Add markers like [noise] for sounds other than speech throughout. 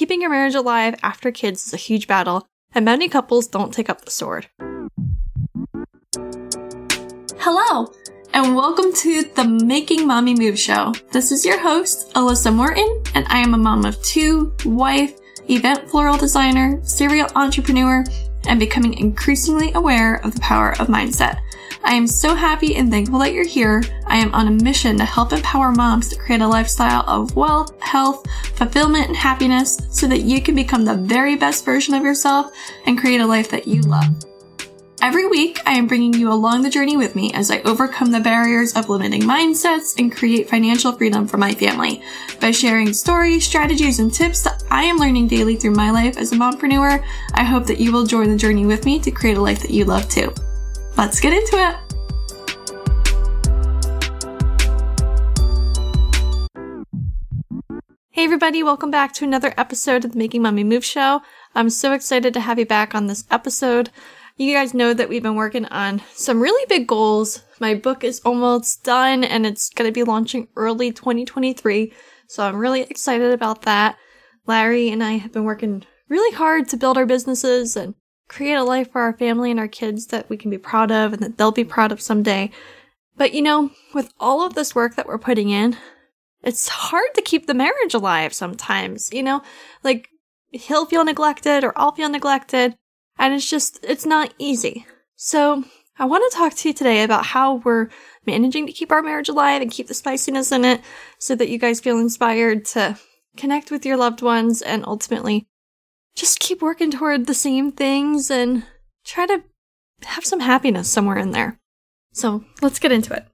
keeping your marriage alive after kids is a huge battle, and many couples don't take up the sword. Hello, and welcome to the Making Mommy Moves show. This is your host, Alisa Morton, and I am a mom of two, wife, event floral designer, serial entrepreneur, and becoming increasingly aware of the power of mindset. I am so happy and thankful that you're here. I am on a mission to help empower moms to create a lifestyle of wealth, health, fulfillment, and happiness so that you can become the very best version of yourself and create a life that you love. Every week, I am bringing you along the journey with me as I overcome the barriers of limiting mindsets and create financial freedom for my family by sharing stories, strategies, and tips that I am learning daily through my life as a mompreneur. I hope that you will join the journey with me to create a life that you love too. Let's get into it. Hey everybody, welcome back to another episode of the Making Mommy Moves show. I'm so excited to have you back on this episode. You guys know that we've been working on some really big goals. My book is almost done and it's going to be launching early 2023. So I'm really excited about that. Larry and I have been working really hard to build our businesses and create a life for our family and our kids that we can be proud of and that they'll be proud of someday. But you know, with all of this work that we're putting in, it's hard to keep the marriage alive sometimes, you know? Like, he'll feel neglected or I'll feel neglected. And it's just, it's not easy. So I want to talk to you today about how we're managing to keep our marriage alive and keep the spiciness in it so that you guys feel inspired to connect with your loved ones and ultimately just keep working toward the same things and try to have some happiness somewhere in there. So let's get into it.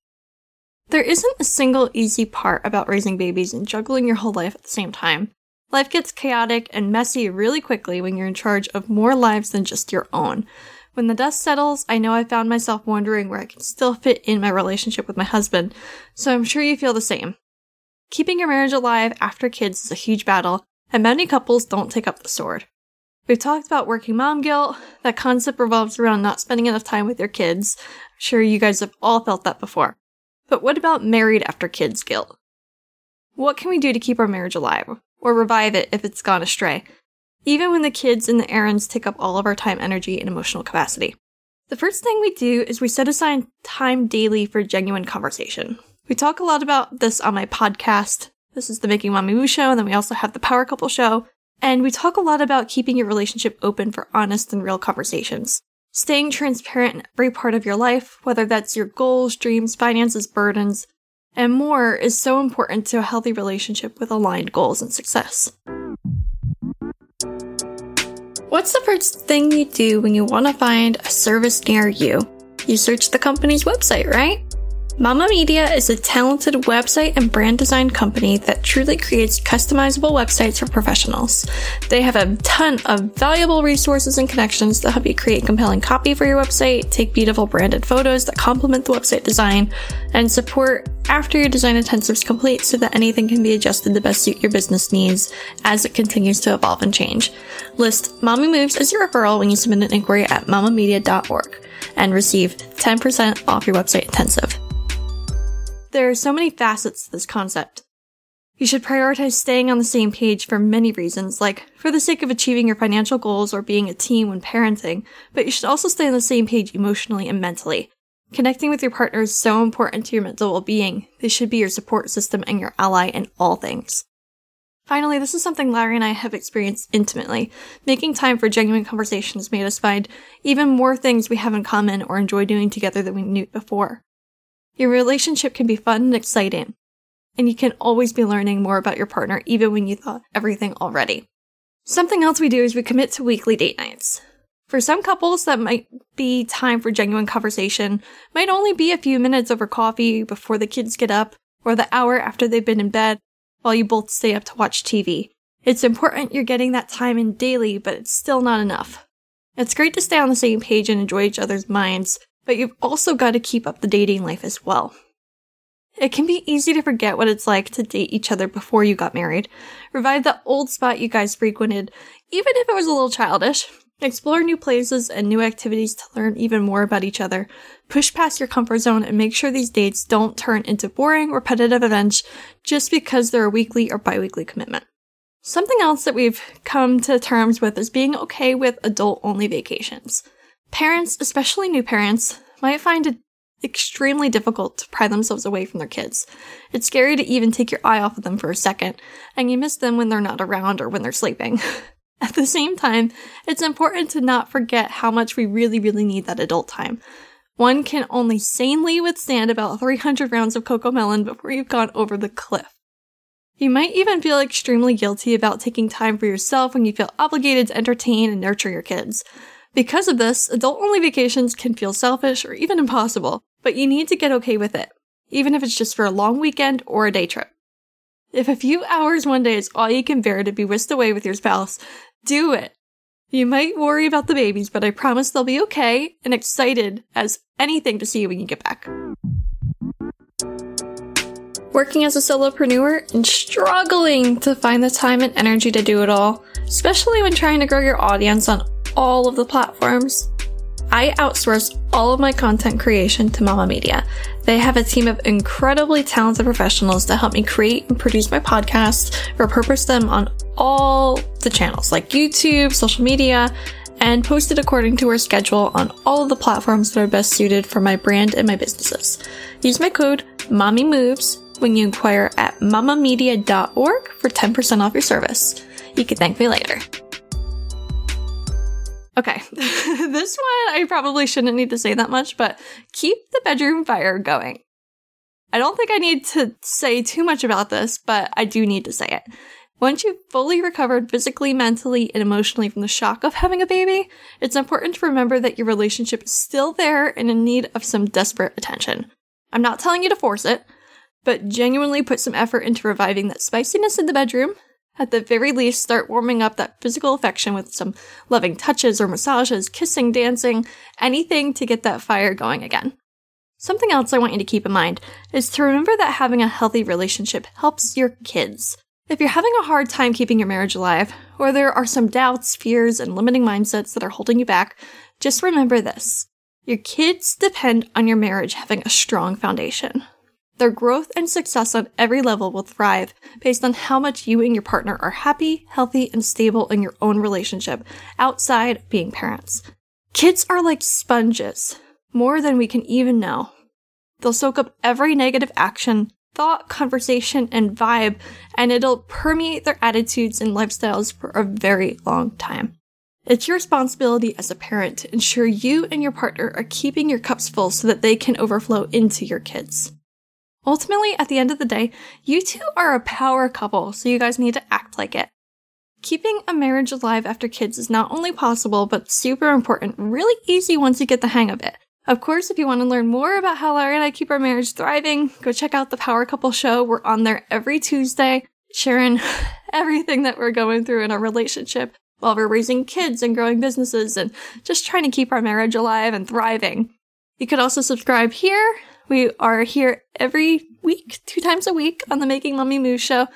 There isn't a single easy part about raising babies and juggling your whole life at the same time. Life gets chaotic and messy really quickly when you're in charge of more lives than just your own. When the dust settles, I know I found myself wondering where I can still fit in my relationship with my husband, so I'm sure you feel the same. Keeping your marriage alive after kids is a huge battle, and many couples don't take up the sword. We've talked about working mom guilt. That concept revolves around not spending enough time with your kids. I'm sure you guys have all felt that before. But what about married after kids guilt? What can we do to keep our marriage alive? or revive it if it's gone astray, even when the kids and the errands take up all of our time, energy, and emotional capacity. The first thing we do is we set aside time daily for genuine conversation. We talk a lot about this on my podcast. This is the Making Mommy Moves show, and then we also have the Power Couple show. And we talk a lot about keeping your relationship open for honest and real conversations. Staying transparent in every part of your life, whether that's your goals, dreams, finances, burdens, and more is so important to a healthy relationship with aligned goals and success. What's the first thing you do when you want to find a service near you? You search the company's website, right? Mama Media is a talented website and brand design company that truly creates customizable websites for professionals. They have a ton of valuable resources and connections that help you create compelling copy for your website, take beautiful branded photos that complement the website design, and support after your design intensive is complete so that anything can be adjusted to best suit your business needs as it continues to evolve and change. List Mommy Moves as your referral when you submit an inquiry at mamamedia.org and receive 10% off your website intensive. There are so many facets to this concept. You should prioritize staying on the same page for many reasons, like for the sake of achieving your financial goals or being a team when parenting, but you should also stay on the same page emotionally and mentally. Connecting with your partner is so important to your mental well-being. They should be your support system and your ally in all things. Finally, this is something Larry and I have experienced intimately. Making time for genuine conversations made us find even more things we have in common or enjoy doing together than we knew before. Your relationship can be fun and exciting, and you can always be learning more about your partner even when you thought everything already. Something else we do is we commit to weekly date nights. For some couples, that might be time for genuine conversation, might only be a few minutes over coffee before the kids get up, or the hour after they've been in bed, while you both stay up to watch TV. It's important you're getting that time in daily, but it's still not enough. It's great to stay on the same page and enjoy each other's minds, but you've also got to keep up the dating life as well. It can be easy to forget what it's like to date each other before you got married. Revive the old spot you guys frequented, even if it was a little childish. Explore new places and new activities to learn even more about each other. Push past your comfort zone and make sure these dates don't turn into boring, repetitive events just because they're a weekly or biweekly commitment. Something else that we've come to terms with is being okay with adult only vacations. Parents, especially new parents, might find it extremely difficult to pry themselves away from their kids. It's scary to even take your eye off of them for a second, and you miss them when they're not around or when they're sleeping. [laughs] At the same time, it's important to not forget how much we really, really need that adult time. One can only sanely withstand about 300 rounds of Cocomelon before you've gone over the cliff. You might even feel extremely guilty about taking time for yourself when you feel obligated to entertain and nurture your kids. Because of this, adult only vacations can feel selfish or even impossible, but you need to get okay with it, even if it's just for a long weekend or a day trip. If a few hours one day is all you can bear to be whisked away with your spouse, do it. You might worry about the babies, but I promise they'll be okay and excited as anything to see you when you get back. Working as a solopreneur and struggling to find the time and energy to do it all, especially when trying to grow your audience on all of the platforms. I outsource all of my content creation to Mama Media. They have a team of incredibly talented professionals to help me create and produce my podcasts, repurpose them on all the channels like YouTube, social media, and post it according to our schedule on all of the platforms that are best suited for my brand and my businesses. Use my code MOMMYMOVES when you inquire at mamamedia.org for 10% off your service. You can thank me later. Okay, [laughs] this one I probably shouldn't need to say that much, but keep the bedroom fire going. I don't think I need to say too much about this, but I do need to say it. Once you've fully recovered physically, mentally, and emotionally from the shock of having a baby, it's important to remember that your relationship is still there and in need of some desperate attention. I'm not telling you to force it, but genuinely put some effort into reviving that spiciness in the bedroom at the very least, start warming up that physical affection with some loving touches or massages, kissing, dancing, anything to get that fire going again. Something else I want you to keep in mind is to remember that having a healthy relationship helps your kids. If you're having a hard time keeping your marriage alive, or there are some doubts, fears, and limiting mindsets that are holding you back, just remember this. Your kids depend on your marriage having a strong foundation. Their growth and success on every level will thrive based on how much you and your partner are happy, healthy, and stable in your own relationship outside being parents. Kids are like sponges, more than we can even know. They'll soak up every negative action, thought, conversation, and vibe, and it'll permeate their attitudes and lifestyles for a very long time. It's your responsibility as a parent to ensure you and your partner are keeping your cups full so that they can overflow into your kids. Ultimately, at the end of the day, you two are a power couple, so you guys need to act like it. Keeping a marriage alive after kids is not only possible, but super important, really easy once you get the hang of it. Of course, if you want to learn more about how Larry and I keep our marriage thriving, go check out the Power Couple Show. We're on there every Tuesday, sharing [laughs] everything that we're going through in our relationship while we're raising kids and growing businesses and just trying to keep our marriage alive and thriving. You could also subscribe here we are here every week, two times a week on the Making Mommy Moves show,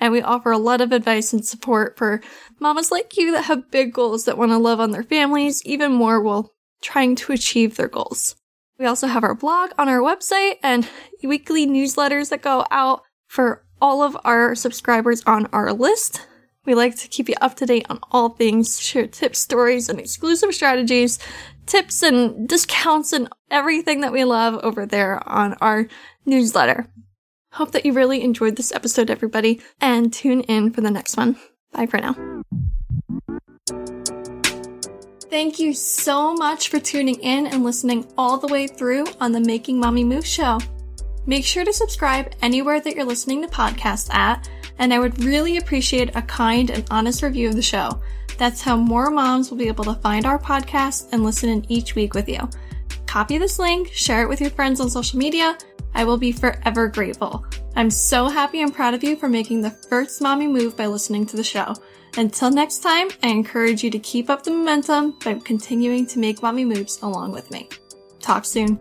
and we offer a lot of advice and support for mamas like you that have big goals that want to love on their families even more while trying to achieve their goals. We also have our blog on our website and weekly newsletters that go out for all of our subscribers on our list. We like to keep you up to date on all things, share tips, stories, and exclusive strategies tips and discounts and everything that we love over there on our newsletter. Hope that you really enjoyed this episode, everybody, and tune in for the next one. Bye for now. Thank you so much for tuning in and listening all the way through on the Making Mommy Moves show. Make sure to subscribe anywhere that you're listening to podcasts at, and I would really appreciate a kind and honest review of the show. That's how more moms will be able to find our podcast and listen in each week with you. Copy this link, share it with your friends on social media. I will be forever grateful. I'm so happy and proud of you for making the first mommy move by listening to the show. Until next time, I encourage you to keep up the momentum by continuing to make mommy moves along with me. Talk soon.